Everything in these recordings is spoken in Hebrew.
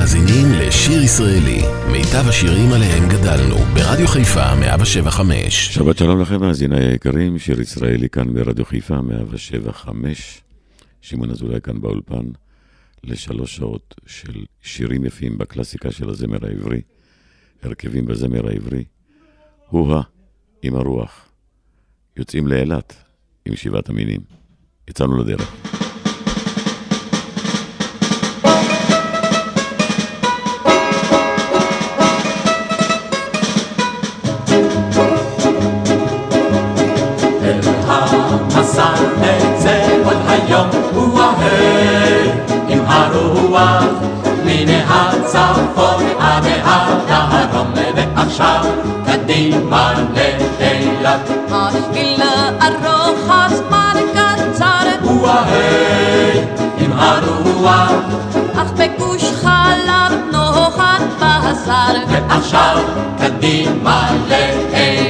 מאזינים לשיר ישראלי, מיטב השירים עליהם גדלנו, ברדיו חיפה 175. שבת שלום לכם, מאזיני היקרים, שיר ישראלי כאן ברדיו חיפה 175. שמעון אזולאי כאן באולפן, לשלוש שעות של שירים יפים בקלאסיקה של הזמר העברי, הרכבים בזמר העברי. הוא-ה עם הרוח. יוצאים לאילת עם שבעת המינים. יצאנו לדרך. הצפון עד הדרום ועכשיו קדימה לאילת. השביל ארוך הזמן קצר הוא ההי עם הרוח אך בגוש חלב נוחת בשר ועכשיו קדימה לאילת.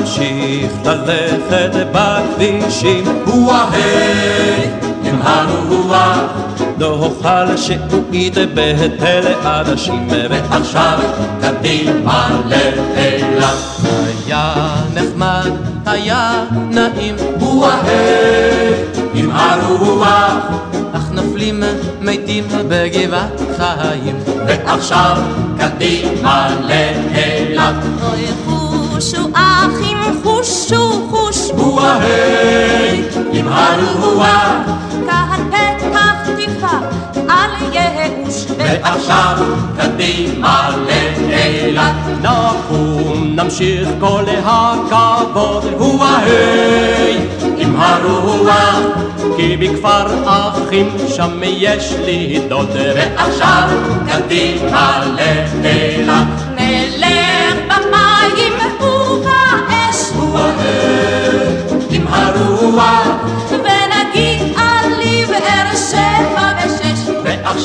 נמשיך ללכת בכבישים הוא ההי עם הרוח נאכל שעועית בהיטל אנשים ועכשיו קדימה לאילת. היה נחמד, היה נעים, הוא ההי עם הרוח אך נופלים מתים בגבעת חיים. ועכשיו קדימה לאילת. חושו אחים חושו חוש הוא ההי עם הרוח קהל פתח תקווה על ייאוש ועכשיו קדימה לאילת. נקום נמשיך כל הכבוד, הוא ההי עם הרוח כי בכפר אחים שם יש לי דוד. ועכשיו קדימה לאילת.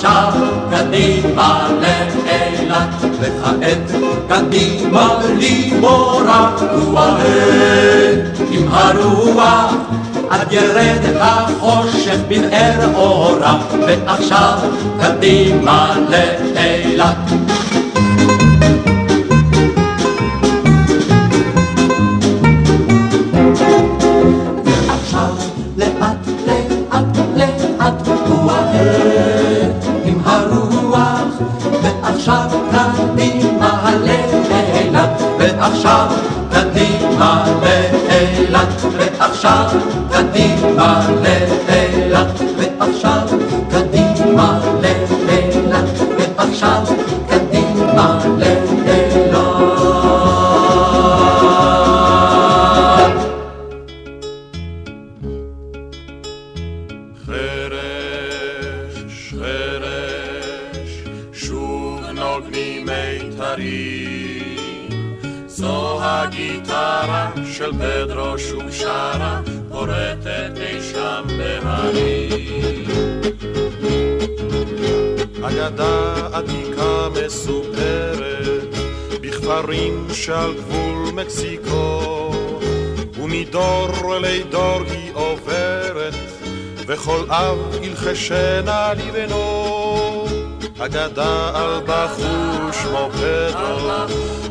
ועכשיו קדימה לאילת. וכעת קדימה לימורה הוא ההי עם הרוח עד ירד החושך בבאר אורה ועכשיו קדימה לאילת. ועכשיו וכל אב ילחשנה לבנו אגדה על בחור שמו פדרו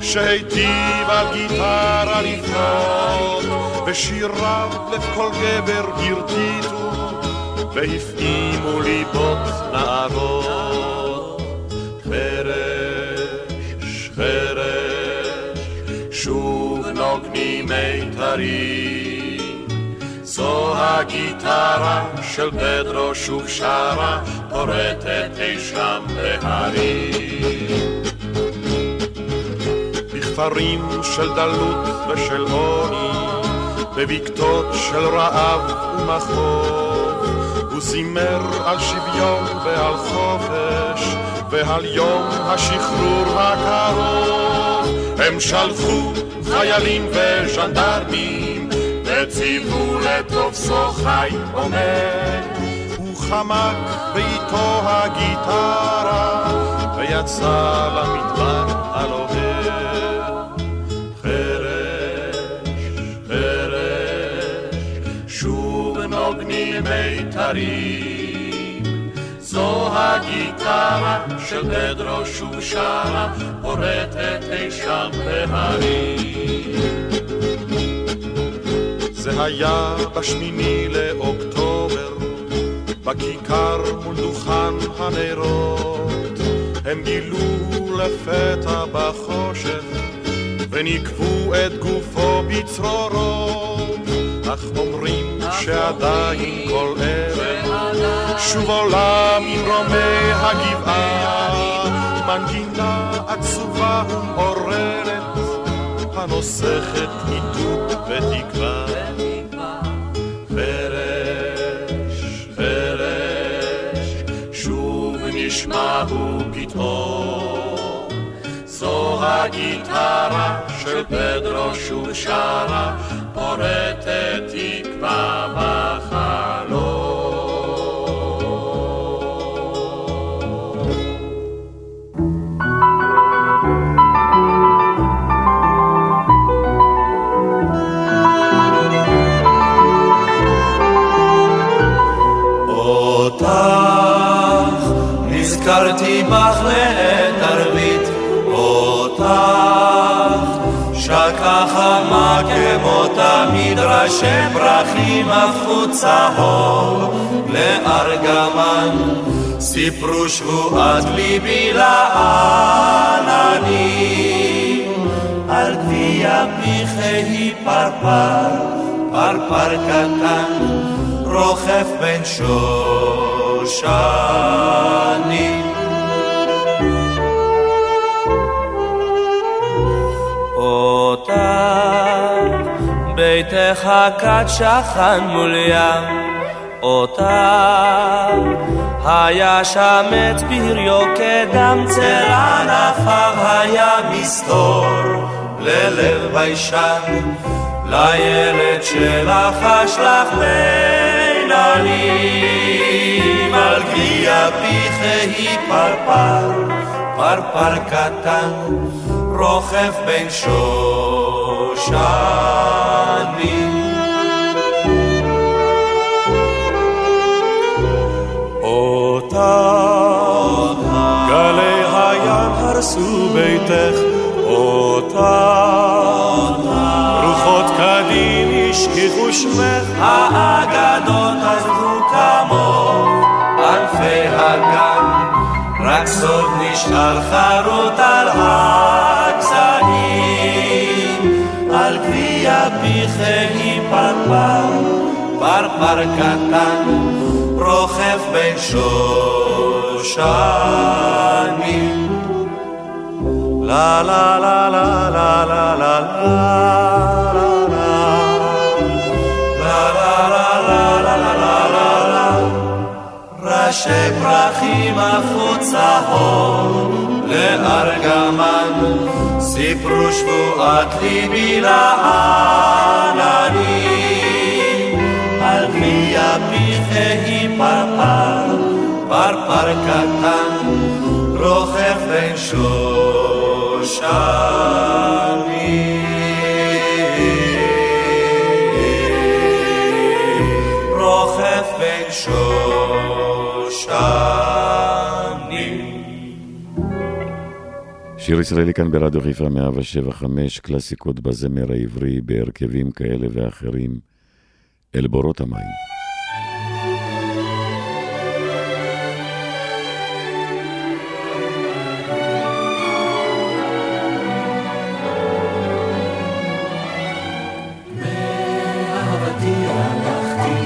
שהיטיב על גיטרה לפנות ושיריו לב כל גבר הרטיטו והפעימו ליבות נערות. חרש, חרש, שוב נוגנים מיתרים. זו הגיטרה של פדרו שוב שרה, פורטת אי שם בהרים. בכפרים של דלות ושל עוני, בבקתות של רעב ומחור. הוא זימר על שוויון ועל חופש, ועל יום השחרור הקרוב. הם שלחו חיילים וז'נדרמים, וציוו לתופסו חי עומד. הוא חמק ואיתו הגיטרה, ויצא למדבר על אוהב. חרש, חרש, שוב נוגנים מיתרים. זו הגיטרה של פדרו שוב שרה, פורטת אי שם בהרים. זה היה בשמיני לאוקטובר, בכיכר מול דוכן הנרות, הם גילו לפתע בחושך, וניקבו את גופו בצרורות, אך אומרים שעדיין כל ערב, שוב עולה ממרומי הגבעה, מנגינה עצובה ומעוררת, הנוסכת עיתוק הגיטרה של פדרו שוב שרה, פורטת תקווה בחלום. נזכרתי בך תמיד ראשי פרחים הפכו צהוב לארגמן, סיפרו שבועת ליבי לעננים, על גביע פיכי פרפר, פרפר קטן, רוכב בין שושנים. ביתך כת שכן מול ים, אותך, היה שם את פריו כדם צל ענפיו היה מסתור ללב ביישן, לילד שלך אשלח ביננים, על גביע פיכי פרפר, פרפר קטן, רוכב בין שושנים. אותך, גלי הים הרסו ביתך, אותך, רוחות קדים השכיחו שמך, האגדות עזבו כמוך, ענפי הגן, רק סוד נשאר חרוט פרפר קטן, רוכב בין שושנים. לה לה לה לה לה לה לה ראשי פרחים הפכו צהוב לארגמן, סיפרו שבועת ליבי לעננים, פרפר, פרפר קטן, רוכב בין שושנים. רוכב בין שושנים. שיר ישראלי כאן ברדיו חיפה 175, קלאסיקות בזמר העברי בהרכבים כאלה ואחרים, אל בורות המים. מאהבתי הלכתי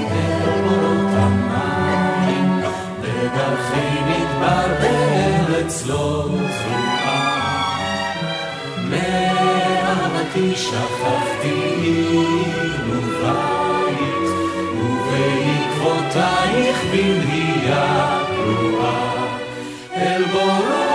ובעקבותייך במהייה פרועה. אל בורות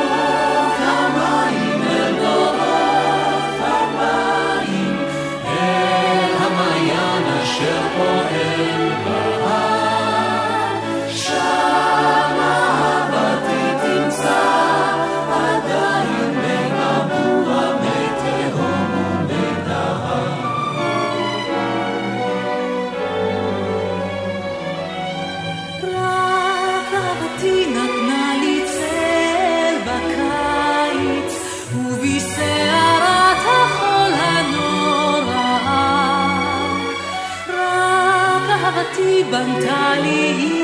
بنت عليه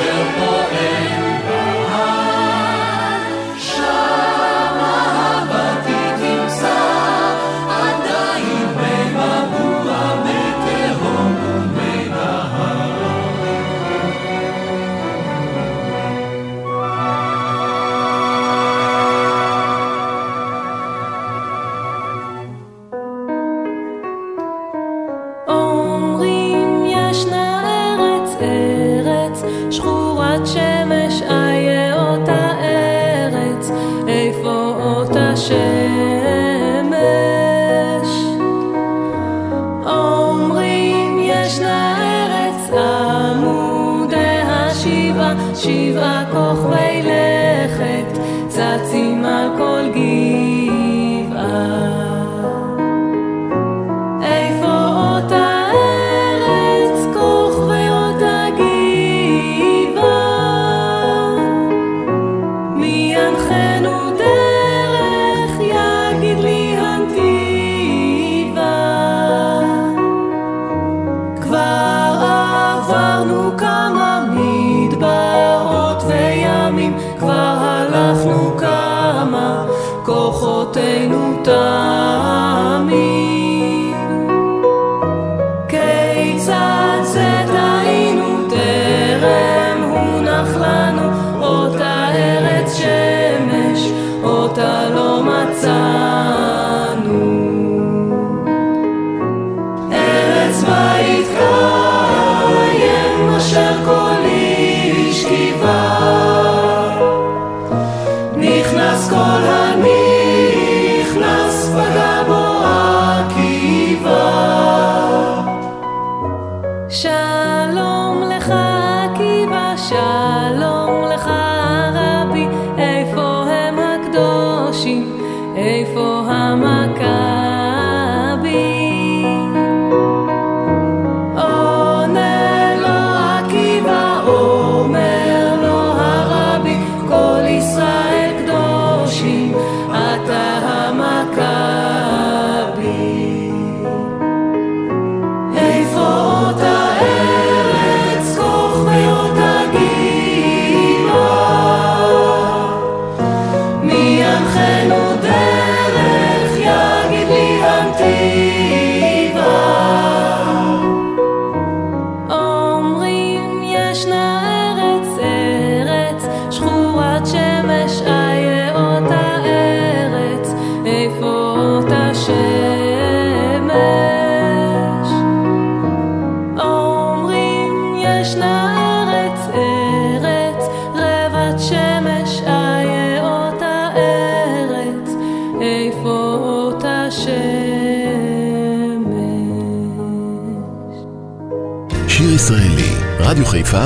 Deixa eu morrer.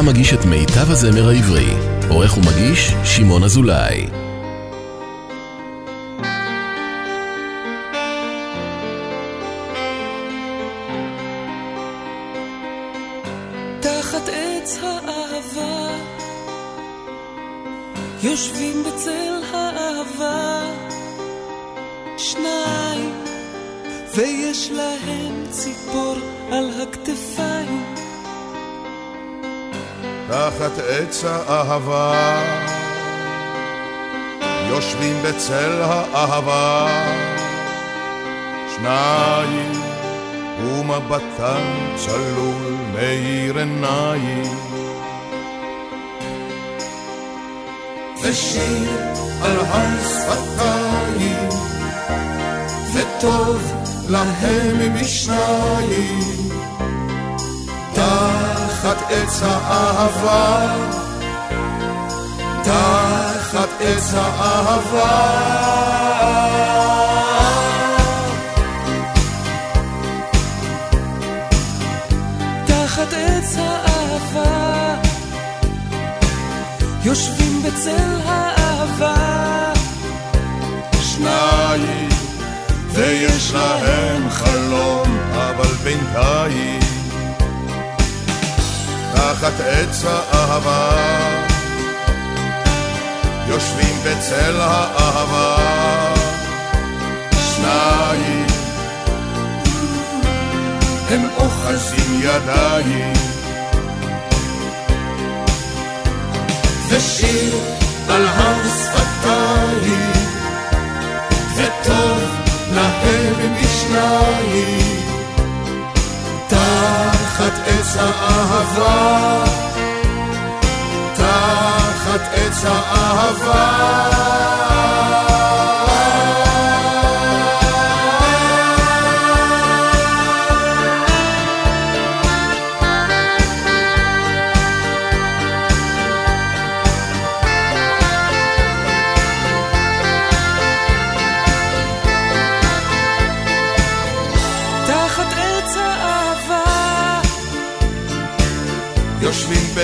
מגיש את מיטב הזמר העברי. עורך ומגיש, שמעון אזולאי. תחת עץ האהבה. יושבים בצל האהבה, שניים ומבטן צלול מאיר עיניים. ושיר על השפתיים וטוב להם משניים. עץ האהבה, תחת עץ האהבה. תחת עץ האהבה, יושבים בצל האהבה. שניים, ויש להם חלום, אבל בינתיים, תחת עץ האהבה, יושבים בצל האהבה. שניים, הם אוחזים ידיים. ושיר על הר שפתיים, וטוב להם משניים, תחת עץ האהבה, תחת עץ האהבה.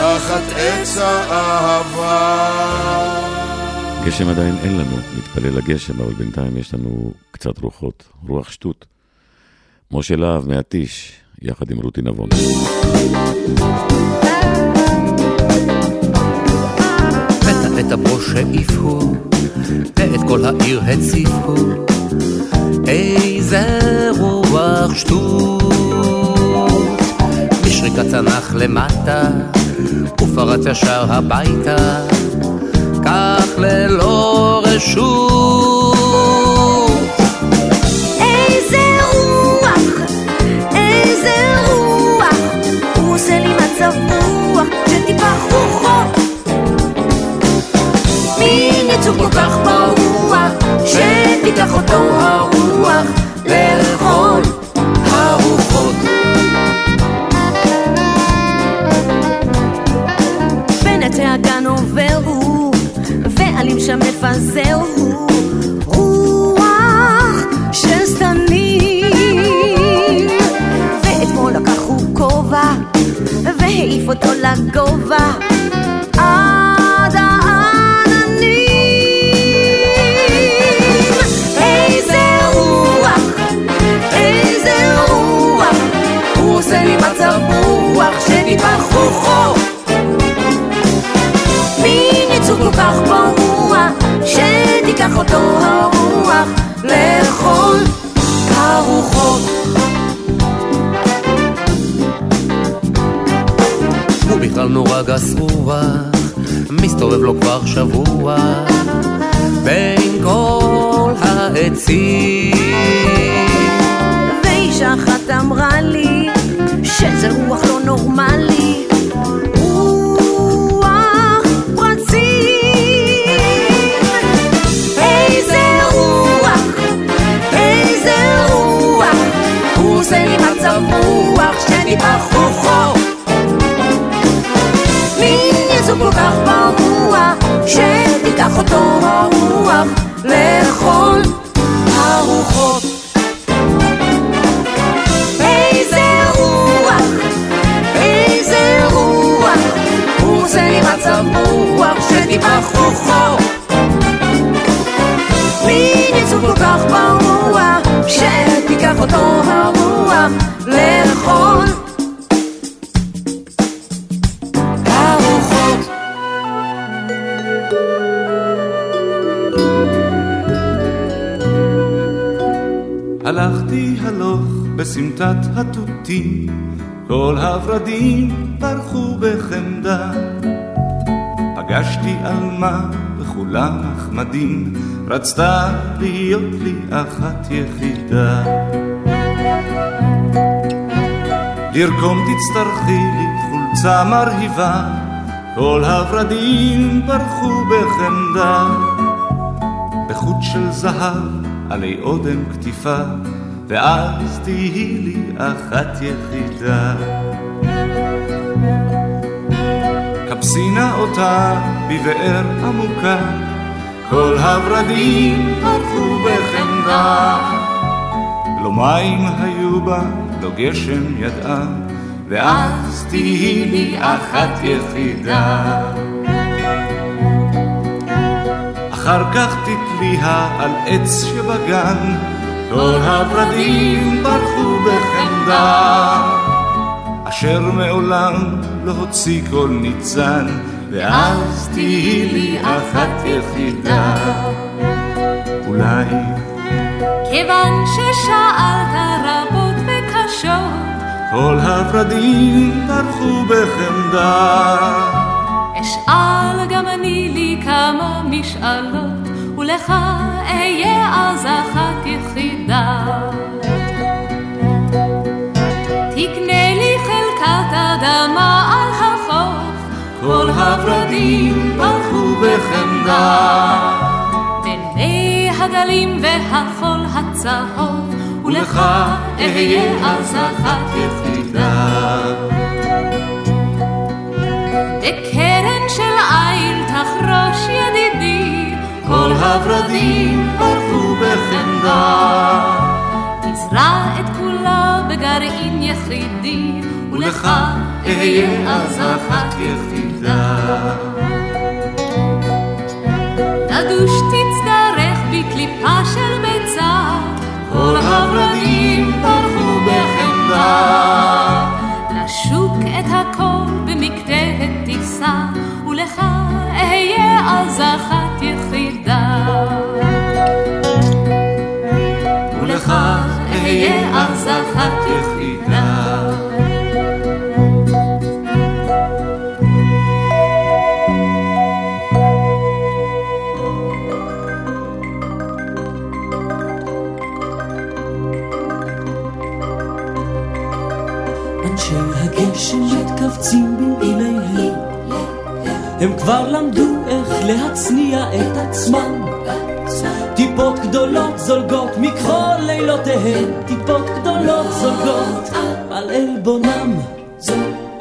תחת עץ האהבה. גשם עדיין אין לנו, נתפלל לגשם, אבל בינתיים יש לנו קצת רוחות, רוח שטות. משה להב מהטיש, יחד עם רותי נבון. את הברוש העיפו, ואת כל העיר הציפו. איזה רוח שטות. בשריקת צנח למטה, ופרץ ישר הביתה, כך ללא רשות. איזה רוח, איזה רוח, הוא עושה לי מצב רוח, שטיפה רוחות. מין יצור כל כך ברוח, שתיקח אותו הרוח לכל הרוחות. ועלים שם מפזר הוא, בסמטת התותים, כל הורדים ברחו בחמדה. פגשתי עלמה וכולם נחמדים, רצתה להיות לי אחת יחידה. לרקום תצטרכי לי חולצה מרהיבה, כל הורדים ברחו בחמדה. בחוט של זהב עלי אודם כתיפה, ואז תהי לי אחת יחידה. כבסי נא אותה בבאר עמוקה, כל הורדים פרחו בחמדה. לא מים היו בה, לא גשם ידעה, ואז תהי לי אחת יחידה. אחר כך תתליה על עץ שבגן, כל הורדים ברחו בחמדה, אשר מעולם לא הוציא כל ניצן, ואז תהי לי אחת יחידה. אולי כיוון ששאלת רבות וקשות, כל הורדים ברחו בחמדה. אשאל גם אני לי כמה משאלות, ולך אהיה אז אחת יחידה. תקנה לי חלקת אדמה על החוף, כל הורדים ברחו בחמדה. בין מי הגלים והחול הצהוב, ולך אהיה אז אחת יחידה. בקרן של עיל תחרוש ידידי, כל הורדים ולך אהיה אז אחת יחידה. תדוש תצטרך בקליפה של ביצה, כל הורדים ברחו בחמדה. לשוק את הכל במקטע טיסה, ולך אהיה אז אחת יחידה. ולך אהיה אז אחת יחידה. הם כבר למדו איך להצניע את עצמם. טיפות גדולות זולגות מכחול לילותיהם. טיפות גדולות זולגות על עלבונם.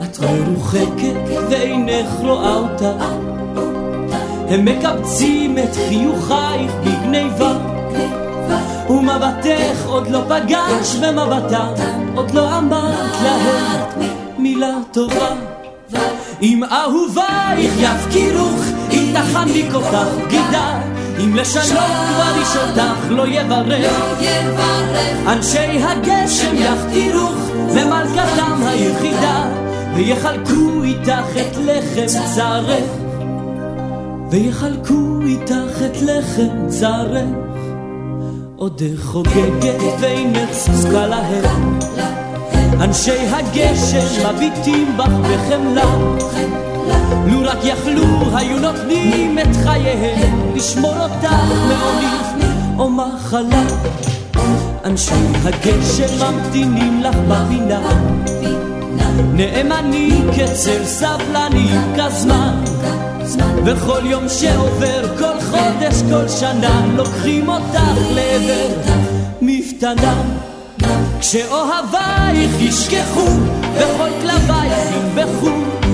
את מרוחקת ואינך רואה אותה. הם מקבצים את חיוכייך בגניבה. ומבטך עוד לא פגש במבטם עוד לא אמרת להם מילה טובה אם אהובייך יפקירוך אם תחניק אותך בגידה אם לשלום כבר איש אותך לא יברך. אנשי הגשם יפקירוך למלכתם היחידה. ויחלקו איתך את לחם צרך. ויחלקו איתך את לחם צרך. עודך חוגגת ואינך זקוקה להם אנשי הגשם מביטים בך בחמלה. לו רק יכלו היו נותנים את חייהם לשמור אותך מעוני או מחלה. אנשי הגשם ממתינים לך בפינה. נאמנים כצל סבלנים כזמן. וכל יום שעובר, כל חודש, כל שנה, לוקחים אותך לעבר. מפתנם. כשאוהבייך ישכחו, וכל כלבייך ינבחו,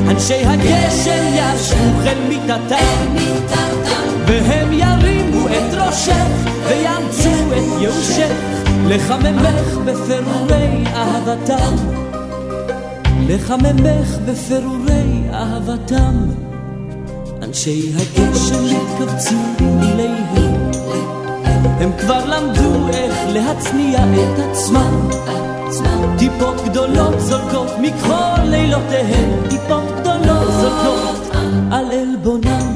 אנשי הגשם ישבו אל מיטתם, והם ירימו את ראשך, ויאמצו את ייאושך, לחממך בפירורי אהבתם. לחממך בפירורי אהבתם. אנשי הגשם מתכווצים במיליהם הם כבר למדו איך להצניע את עצמם. טיפות גדולות זולגות מכל לילותיהם. טיפות גדולות זולגות על עלבונם.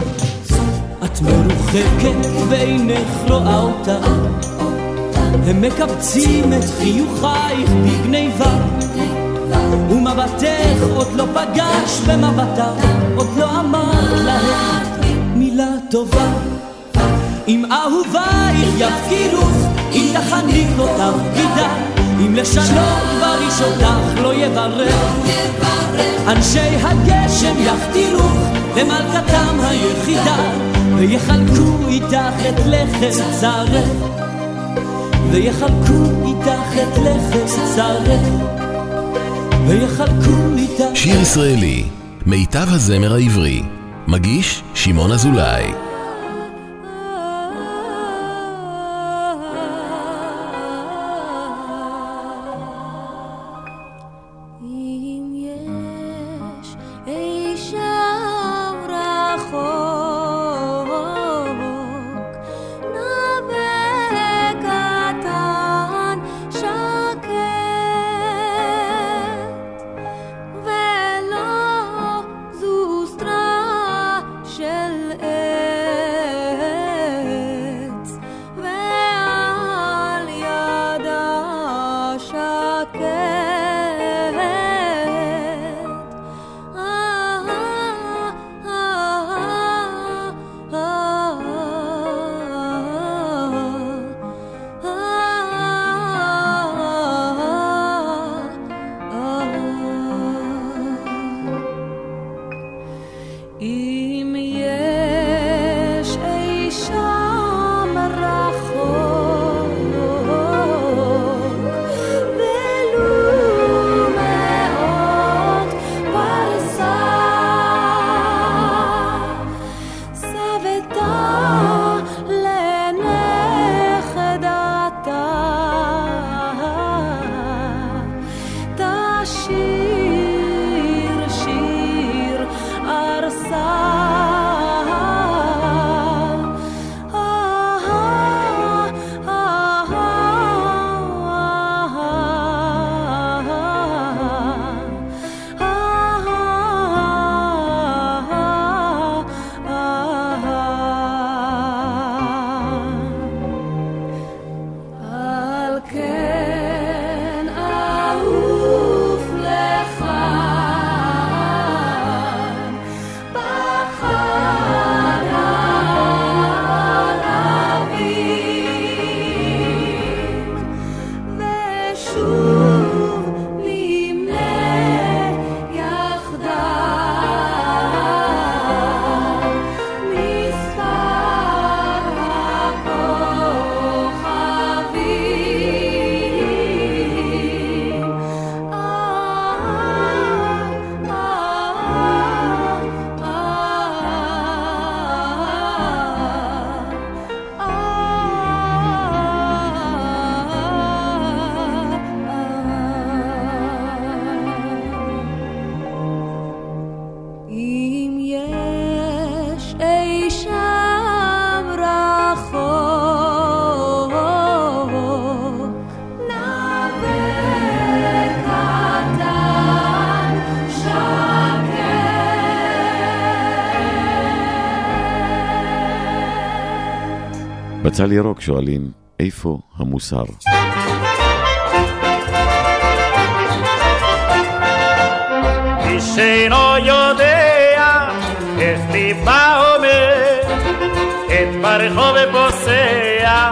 את מרוחקת ואינך רואה אותה. הם מקבצים את חיוכייך בגניבה. ומבטך עוד לא פגש במבטה. עוד לא אמר להם מילה טובה אם אהובייך יפקירוך אם תחניק אותך גידה אם לשלום בריש אותך לא יברך אנשי הגשם יכתירוך למלכתם היחידה ויחלקו איתך את לחם צרך ויחלקו איתך את לחם צרך ויחלקו איתך שיר ישראלי, מיטב הזמר העברי, מגיש שמעון אזולאי בצל ירוק שואלים, איפה המוסר? איש אינו יודע איך ליבה אומר, את ברחוב פוסע,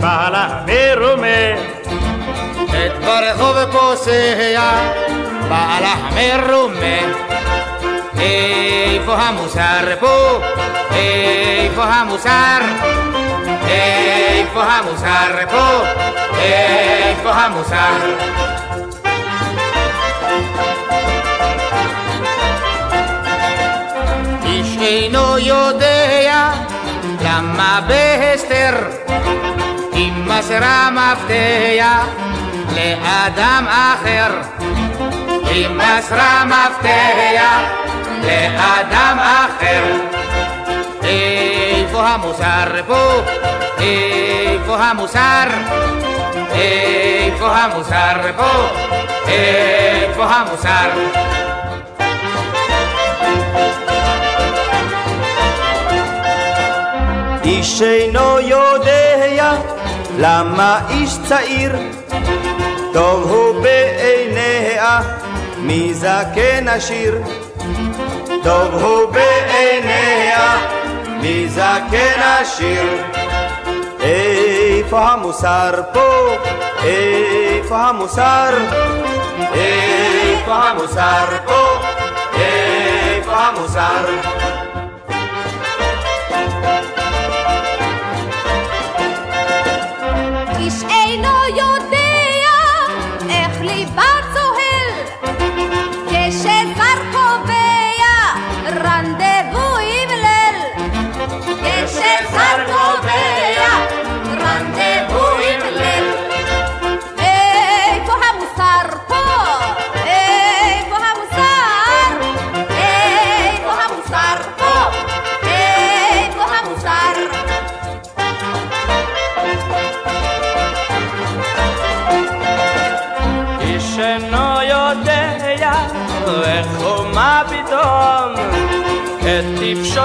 בעלה מרומה. את ברחוב פוסע, בעלה מרומה. איפה המוסר פה? איפה המוסר? איפה המוסר פה? איפה המוסר? איש אינו יודע למה בהסתר אם מסרה מפתח לאדם אחר אם מסרה מפתח לאדם אחר איפה המוסר פה? איפה המוסר? איפה המוסר פה? איפה המוסר? איש אינו יודע למה איש צעיר טוב הוא בעיניה מזקן עשיר טוב הוא בעיניה מזקן עשיר איפה המוסר פה? איפה המוסר? איפה המוסר פה? איפה המוסר? איש אינו יודע איך ליבה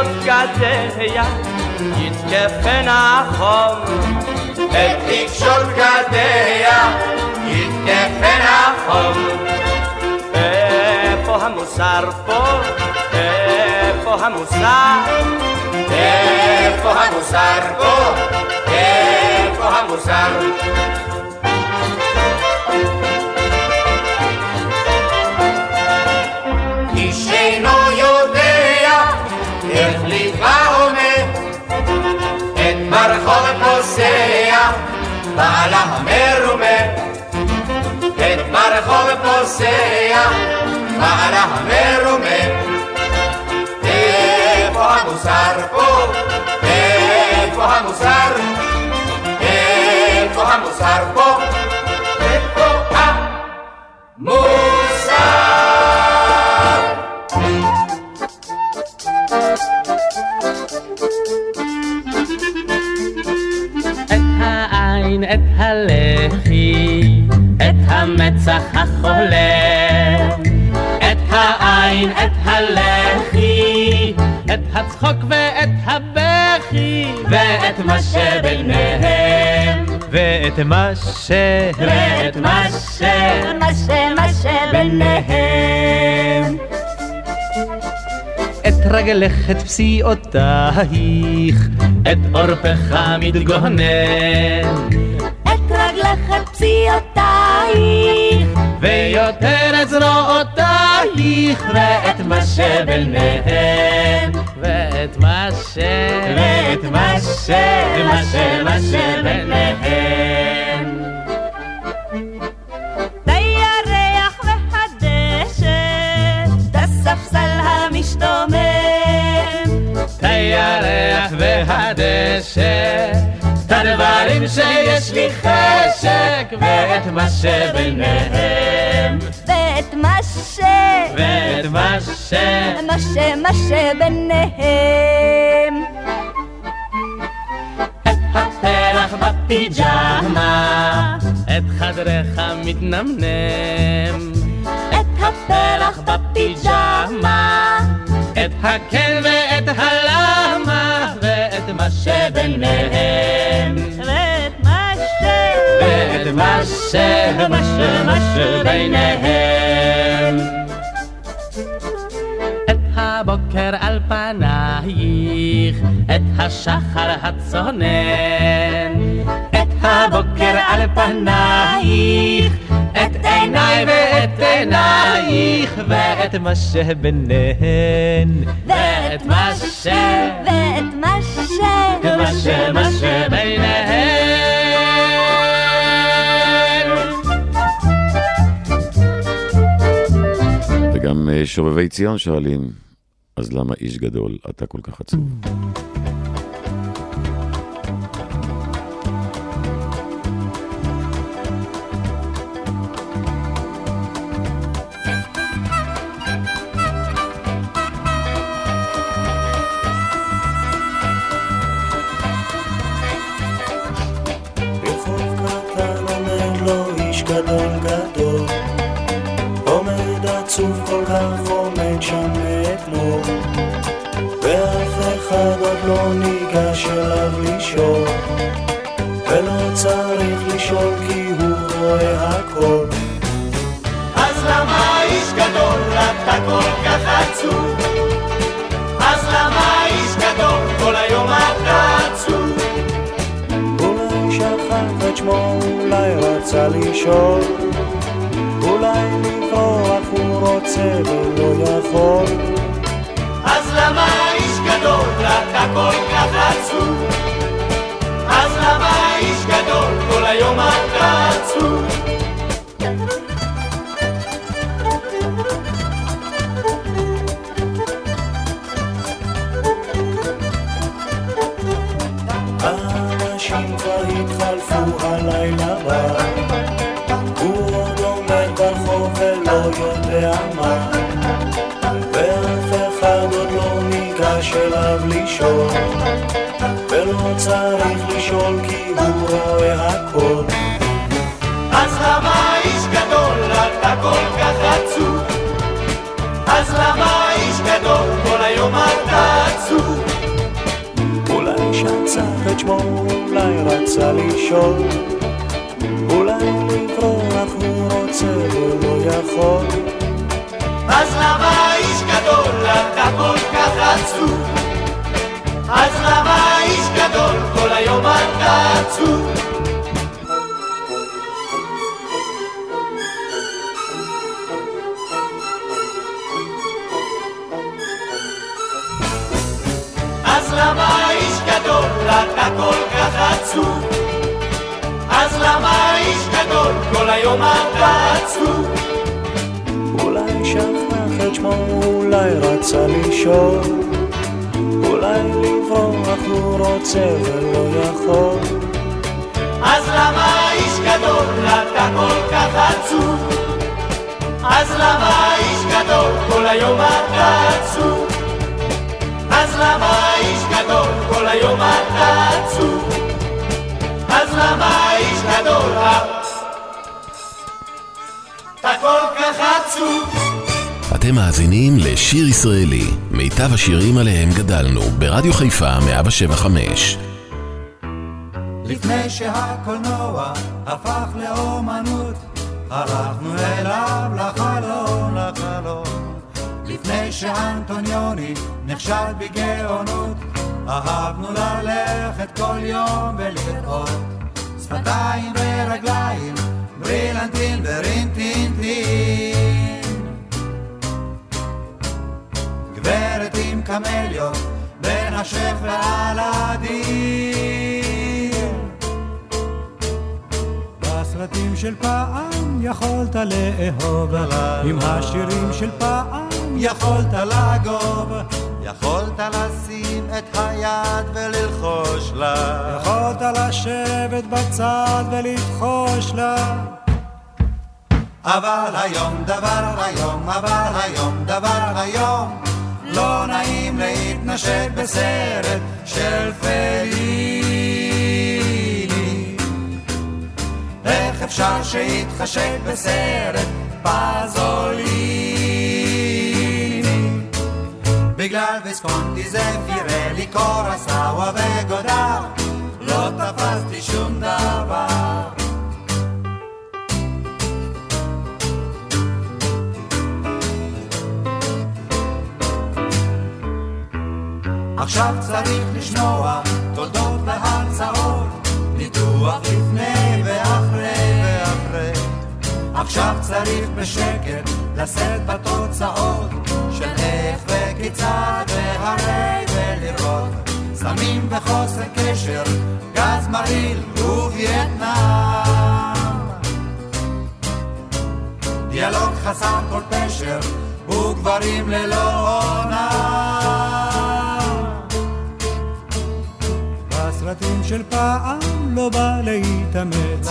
את תפשוט גדיה יתקפנה החום את תפשוט גדיה יתקפנה החום איפה המוסר פה? איפה המוסר? איפה המוסר פה? איפה המוסר? איש פוסע בעלה המרומה את ברחוב פוסע בעלה המרומה איפה המוסר פה? איפה המוסר? איפה המוסר פה? איפה המוסר? העין, את הלחי, את המצח החולם. את העין, את הלחי, את הצחוק ואת הבכי, ואת מה שביניהם. ואת מה ש... ואת מה ש... מה ש... מה שביניהם. את רגלך, את פסיעותייך, את עורפך מתגונן. את רגלך, את פסיעותייך, ויותר את זרועותייך, ואת מה שביניהם. ואת מה ש... ואת מה ש... מה ש... מה שביניהם. הירח והדשא, את הדברים שיש לי חשק, ואת מה שביניהם. ואת מה ש... ואת מה ש... מה ש... מה שביניהם. הפרח בפיג'מה, את חדרך מתנמנם. את הפרח בפיג'מה, את הכן ואת שביניהם. ואת מה ש... ואת מה ש... מה ש... מה שביניהם. את הבוקר על פנייך, את השחר הצונן. את הבוקר על פנייך, את עיניי ואת עינייך, ואת מה שביניהן. ואת מה ש... ואת מה ש... מה ש... מה שביניהן. וגם אה, שובבי ציון שואלים, אז למה איש גדול אתה כל כך עצוב? איש לישון. אולי לברוח הוא רוצה ולא יכול. אז למה איש גדול אתה כל כך עצוב? אז למה איש גדול כל היום אתה עצוב? מה, ואף אחד עוד לא ניגש אליו לשאול, ולא צריך לשאול כי הוא רואה הכל. אז למה איש גדול אתה כל כך עצוב? אז למה איש גדול כל היום אתה עצוב? אולי שצח את שמו, אולי רצה לשאול, אולי לברוח הוא רוצה ולא יכול. אז למה איש גדול אתה כל כך עצוב? אז למה איש גדול כל היום אתה עצוב? אז למה איש גדול אתה כל כך עצוב? אז למה איש גדול כל היום אתה עצוב? שכח את שמו, אולי רצה לשאול, אולי לברוח הוא רוצה ולא יכול. אז למה איש גדול אתה כל כך עצוב? אז למה איש גדול כל היום אתה עצוב? אז למה איש גדול כל היום אתה עצוב? אז למה איש גדול אתה כל כך עצוב? אתם מאזינים לשיר ישראלי, מיטב השירים עליהם גדלנו, ברדיו חיפה 175. לפני שהקולנוע הפך לאומנות, הלכנו אליו לחלון, לחלון. לפני שאנטוניוני נכשל בגאונות, אהבנו ללכת כל יום ולראות שפתיים ורגליים, ברילנטין ורינטינטין. גברת עם קמליות, בין השף והלדין. בסרטים של פעם יכולת לאהוב, עם השירים של פעם יכולת לגוב. יכולת לשים את היד וללחוש לה. יכולת לשבת בצד ולבחוש לה. אבל היום דבר היום, אבל היום דבר היום, לא נעים להתנשק בסרט של פליני. איך אפשר שיתחשק בסרט פזוליני? בגלל ויסקונטי זה פירלי, קורסאווה וגודר, לא תפסתי שום דבר. עכשיו צריך לשמוע תודות והרצאות, ניתוח לפני ואחרי ואחרי. עכשיו צריך בשקט לשאת בתוצאות של איך וכיצד והרי ולראות סמים וחוסר קשר, גז מרעיל ווייטנאם. דיאלוג חסר כל פשר וגברים ללא עונה. בסרטים של פעם לא בא להתאמץ,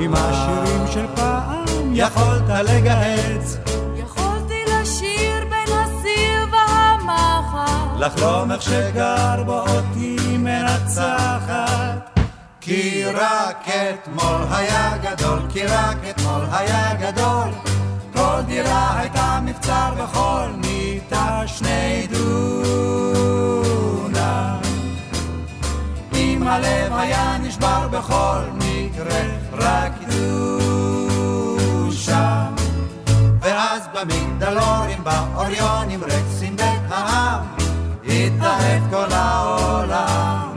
עם השירים של פעם יכולת לגהץ. יכולתי לשיר בין הסיר והמחר, לחלום איך שגר בו אותי מנצחת. כי רק אתמול היה גדול, כי רק אתמול היה גדול. כל דירה הייתה מבצר וכל מיטה שני דונם. אם הלב היה נשבר בכל מקרה, רק ידעו שם. ואז במגדלורים, באוריונים, רקסים בית העם, התאהב כל העולם.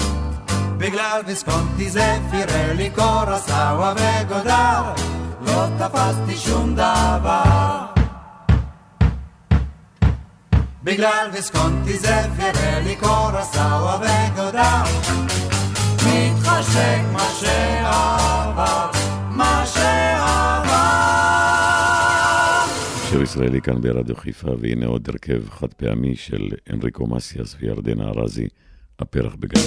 בגלל ויסקונטי זה פירלי קורסאווה וגודר לא תפסתי שום דבר בגלל ויסקונטי זה פירלי קורסאווה וגודר מתחשק מה שעבר מה שעבר שיר ישראלי כאן ברדיו חיפה, והנה עוד הרכב חד פעמי של אנריקו מסיאס וירדנה ארזי, הפרח בגן.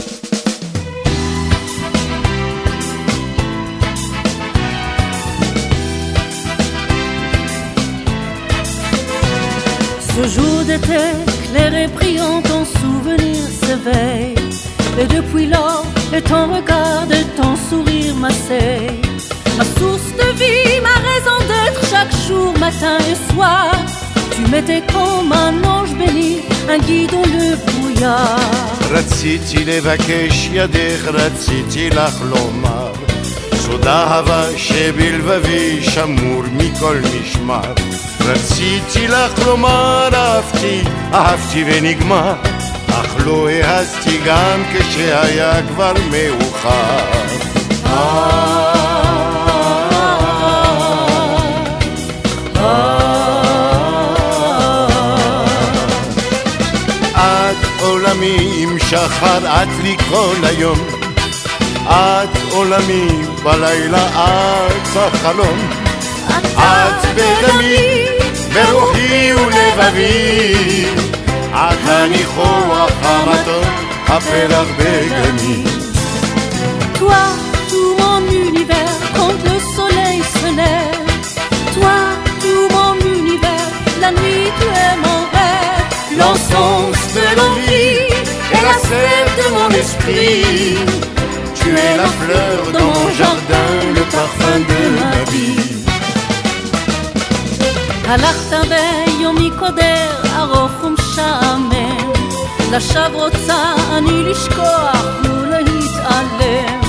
Ce jour d'été, clair et brillant, ton souvenir s'éveille. Et depuis lors, et ton regard et ton sourire m'asseye. Ma source de vie, ma raison d'être chaque jour, matin et soir. Tu m'étais comme un ange béni, un guide dans le brouillard. רציתי לבקש ידך, רציתי לך לומר סוד אהבה שבלבבי שמור מכל משמר רציתי לך לומר אהבתי, אהבתי ונגמר אך לא העזתי גם כשהיה כבר מאוחר. את עולמי עם שחר, את לי כל היום. את עולמי בלילה, את החלום. את בדמי, ברוחי ולבבי את הניחוח המתוק, הפרח בגני Toi, tout mon univers, quand le soleil se lève. Toi, tout mon univers, la nuit tu es mon rêve. L'encens de l'envie et la sève de mon esprit Tu es la fleur dans mon jardin, le parfum de ma vie הלכת ביום מקודר, ארוך ומשעמם. לשווא רוצה אני לשכוח ולהתעלם.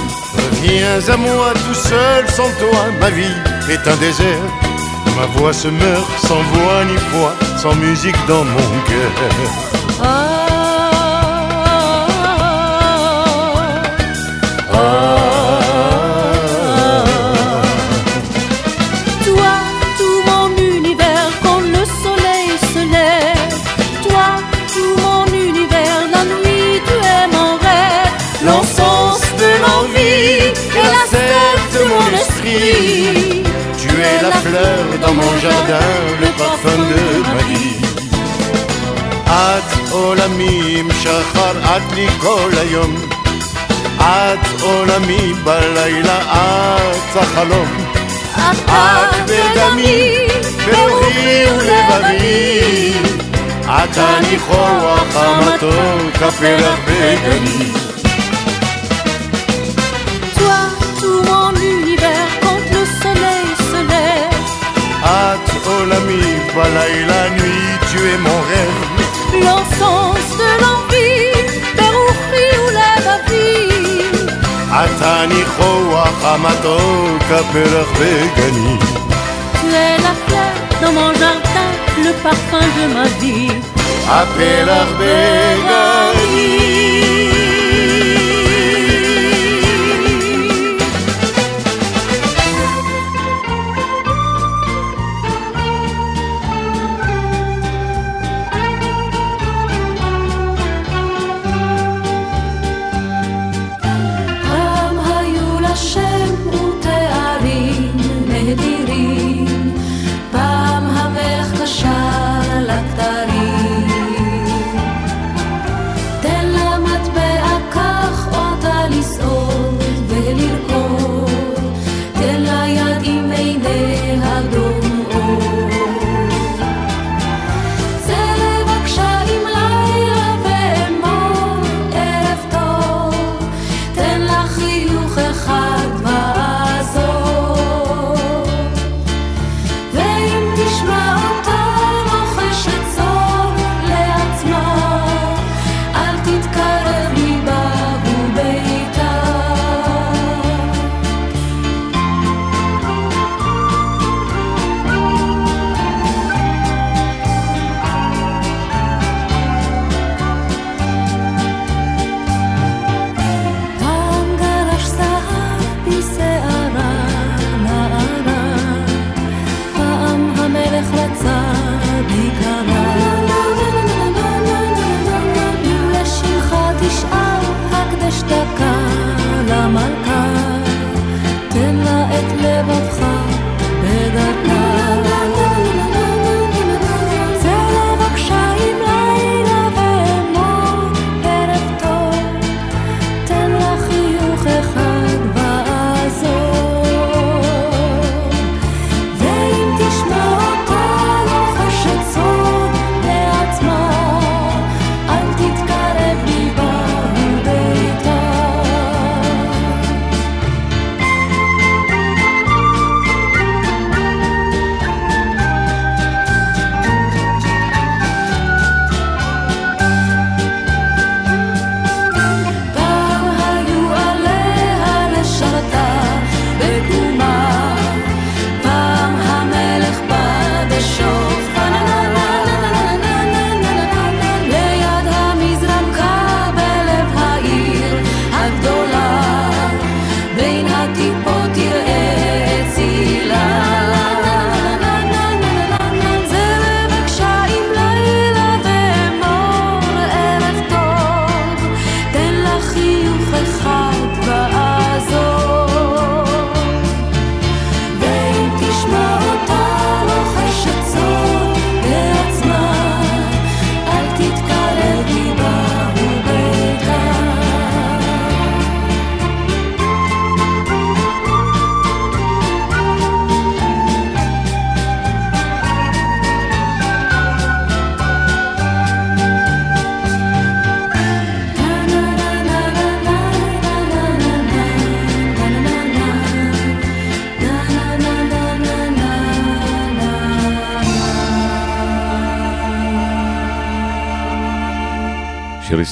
Viens à moi tout seul, sans toi, ma vie est un désert. Ma voix se meurt sans voix ni foi, sans musique dans mon cœur. Toi, את עולמי עם שחר, את לי כל היום. את עולמי בלילה, את החלום. את בדמי, ברוחי ולבבי. את הניחוח המתוק, הפרח בגני. Toi, tout mon univers, quand le soleil se lève. את עולמי בלילה, nuit, tu es mon rêve. L'encens de l'envie, ברוחי ולבבי. את הניחוח המתוק, הפרח בגני. Tu es la fleur dans mon jardin, le parfum de ma vie. הפרח פעם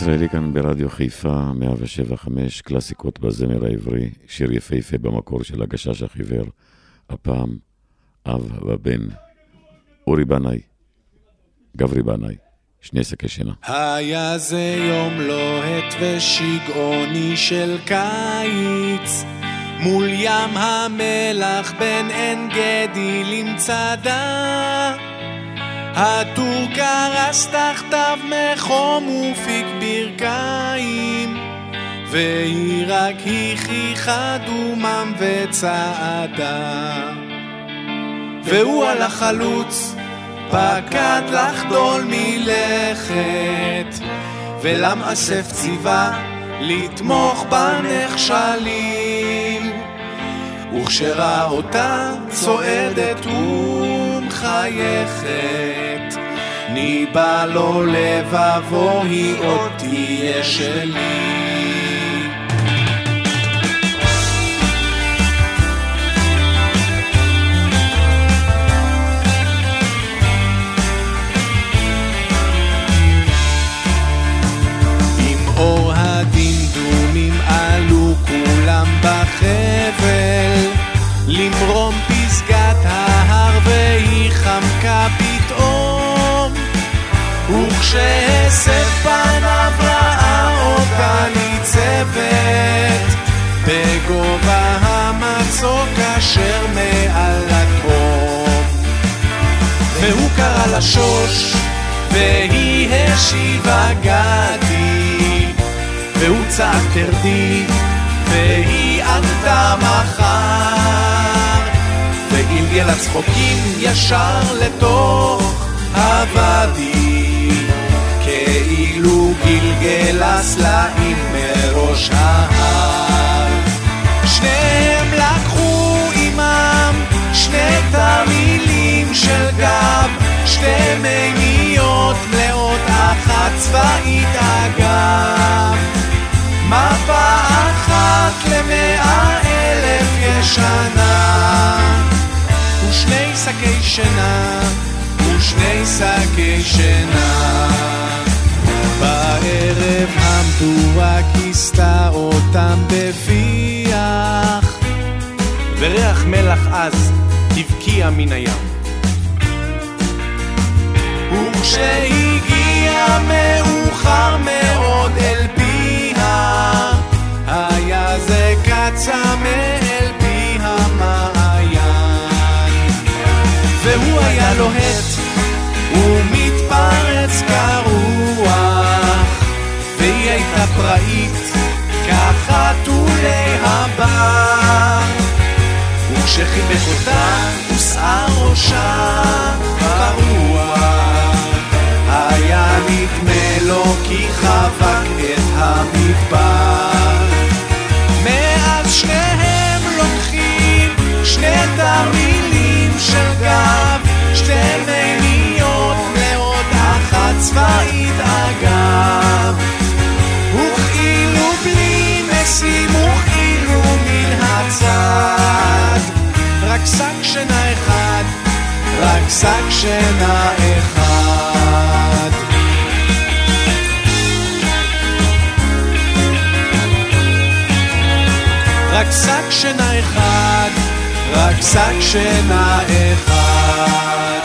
ישראלי כאן ברדיו חיפה, 175, קלאסיקות בזמר העברי, שיר יפהפה במקור של הגשש החיוור, הפעם אב ובן, אורי בנאי, גברי בנאי, שני שקי שינה. היה זה יום לוהט ושגעוני של קיץ, מול ים המלח בין עין גדי למצדה. הטור קרס תחתיו מחום ופיק ברכיים, והיא רק הכיחה דומם וצעדה. והוא על החלוץ, פקד לחדול מלכת, ולמאסף ציווה לתמוך בנכשלים. וכשראה אותה צועדת ומחייכת, ניבא לו לבבו היא עוד תהיה שלי. וכשהסף פניו ראה אותה ניצבת בגובה המצוק אשר מעל התהום והוא קרא לשוש והיא השיבה גדי. והוא צעק תרדי והיא ענתה מחר, וגלגל הצחוקים ישר לתוך הוואדי, גלגל סלעים מראש ההר. שניהם לקחו עמם שני תרמילים של גב, שתי מימיות מלאות אחת צבאית אגב. מפה אחת למאה אלף ישנה ושני שקי שינה ושני שקי שינה בערב המדורה כיסתה אותם בפיח. וריח מלח עז הבקיע מן הים. וכשהגיע מאוחר מאוד וכשחיבק אותה הוסעה ראשה ברוח היה נדמה לו כי חבק את המדבר. מאז שניהם לוקחים שני תרמילים של גב, שתי מימיות מלאות אחת צבאית אגב. וכאילו בלי משים וכאילו מן הצד, רק שק שינה אחד, רק שק שינה אחד. רק שק שינה אחד, רק שק שינה אחד.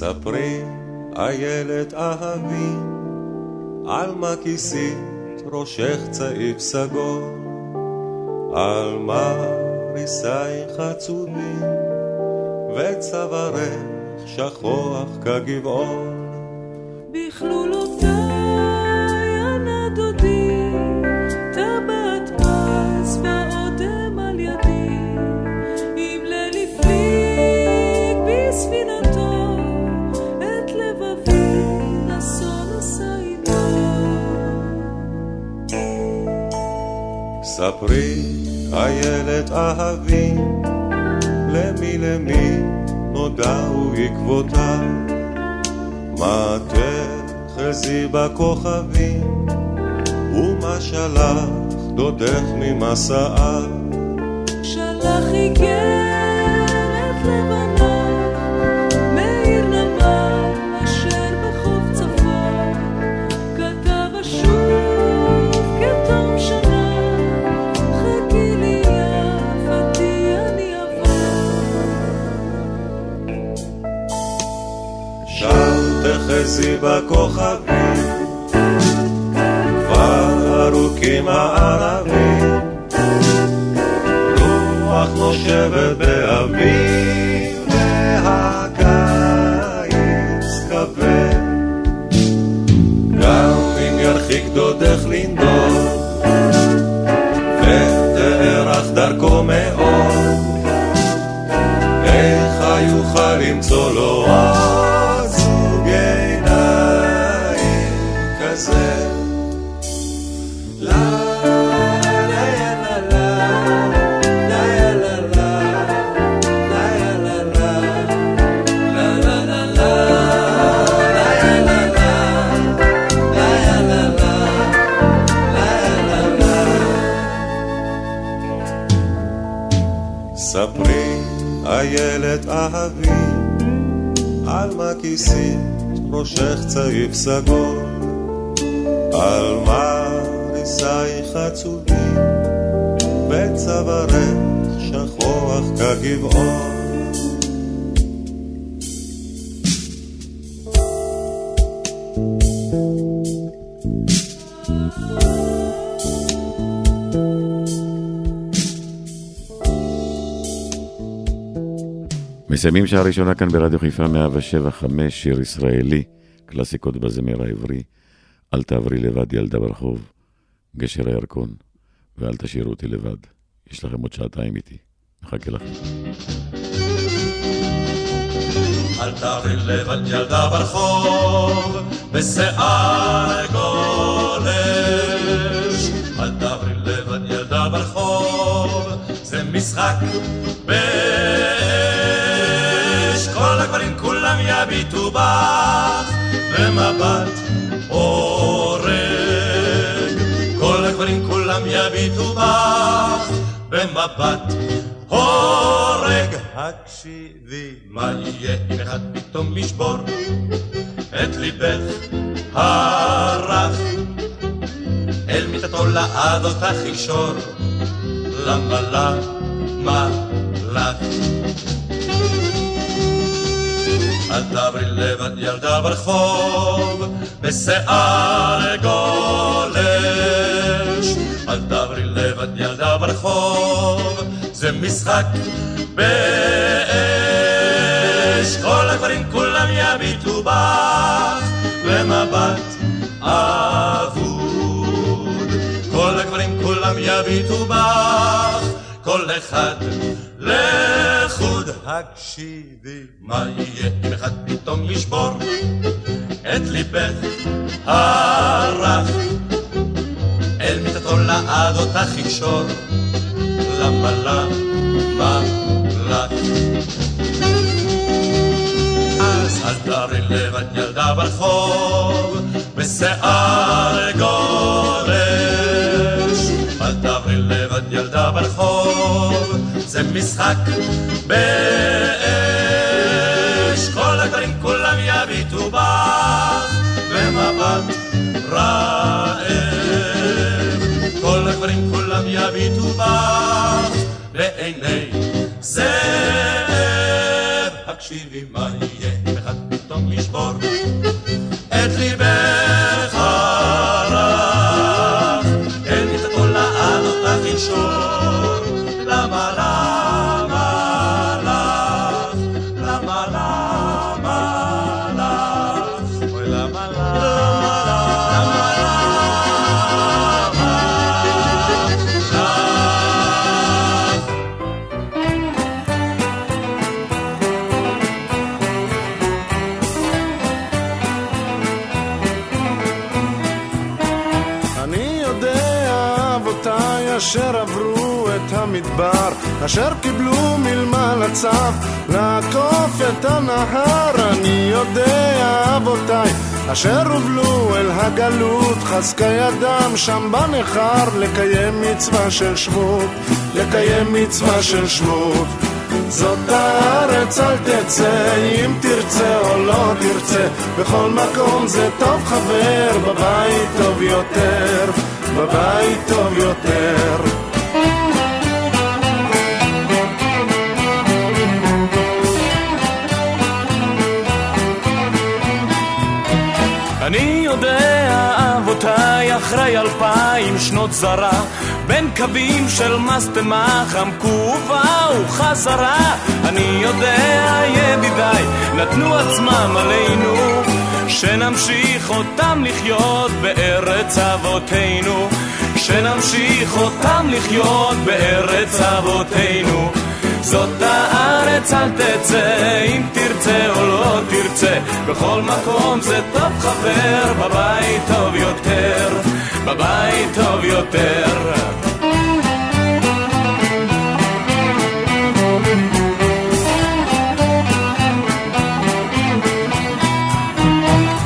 ספרי, איילת אהבי, על מה כיסית ראשך צעיף סגול, על מה ריסייך עצובים, וצווארך שכוח כגבעון. בכלולותיי הנדודי, טבעת ספרי, איילת אהבי, למי למי נודעו עקבותיו, מה תחזי בכוכבים, ומה שלח דודך ממסעה. שלח איגרת שם תחזי בכוכבים, כבר ארוכים הערבים, רוח נושבת באביב, על מה כיסית ראשך צעיף סגול, על מה נישייך עצובים, וצווארך שכוח כגבעון. מסיימים שעה ראשונה כאן ברדיו חיפה 107 5, שיר ישראלי, קלאסיקות בזמר העברי, אל תעברי לבד ילדה ברחוב, גשר הירקון, ואל תשאירו אותי לבד. יש לכם עוד שעתיים איתי, מחכה לכם. אל תעברי לבד ילדה ברחוב, בשיער גולש. אל תעברי לבד ילדה ברחוב, זה משחק באש. יביטו בך, במבט הורג. כל הגברים כולם יביטו בך, במבט הורג. הקשיבי, מה יהיה אם אחד פתאום ישבור את ליבך הרך? אל מיטתו לעד אותך יקשור, למה למה לך? אל תעברי לבד ילדה ברחוב, בשיער גולש. אל תעברי לבד ילדה ברחוב, זה משחק באש. כל הגברים כולם יביטו בך, במבט אבוד. כל הגברים כולם יביטו בך, כל אחד לחוד. הקשיבי, מה יהיה אם אחד פתאום ישבור את ליבך הרך? אל מיטתו לעד אותך יקשור, למה למה לך? אז אל תערי לבד ילדה ברחוב, בשיער גולש. ברחוב, זה משחק באש. כל הגברים כולם יביטו בך, במבט רעב. כל הגברים כולם יביטו בך, בעיני זאב. הקשיבי מה יהיה אחד פתאום ישבור את ליבך אשר קיבלו מלמל הצו לעקוף את הנהר. אני יודע אבותיי אשר הובלו אל בגלות חזקה ידם שם בנכר לקיים מצווה של שמות, לקיים מצווה של שמות. זאת הארץ אל תצא אם תרצה או לא תרצה בכל מקום זה טוב חבר בבית טוב יותר בבית טוב יותר אחרי אלפיים שנות זרה, בין קווים של מסטמה חמקו ובאו חזרה. אני יודע, ידידיי, נתנו עצמם עלינו, שנמשיך אותם לחיות בארץ אבותינו, שנמשיך אותם לחיות בארץ אבותינו. זאת הארץ אל תצא, אם תרצה או לא תרצה, בכל מקום זה טוב חבר, בבית טוב יותר, בבית טוב יותר.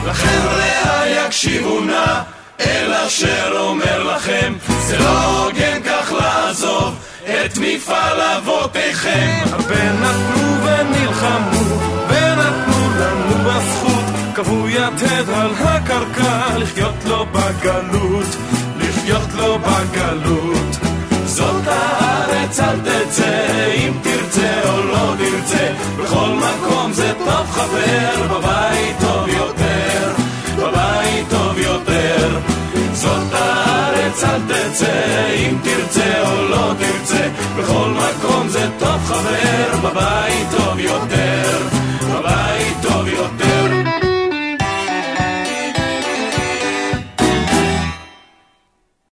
לחבר'ה יקשיבו נא אל אשר אומר לכם, זה לא הוגן כך לעזוב את מפעל אבותיכם. הרבה נתנו ונלחמו, קבעו יתד על הקרקע, לחיות לו בגלות, לחיות לו בגלות. זאת הארץ אל תצא, אם תרצה או לא תרצה, בכל מקום זה טוב חבר, בבית טוב יותר, בבית טוב יותר. זאת הארץ אל תצא, אם תרצה או לא תרצה, בכל מקום זה טוב חבר, בבית טוב יותר.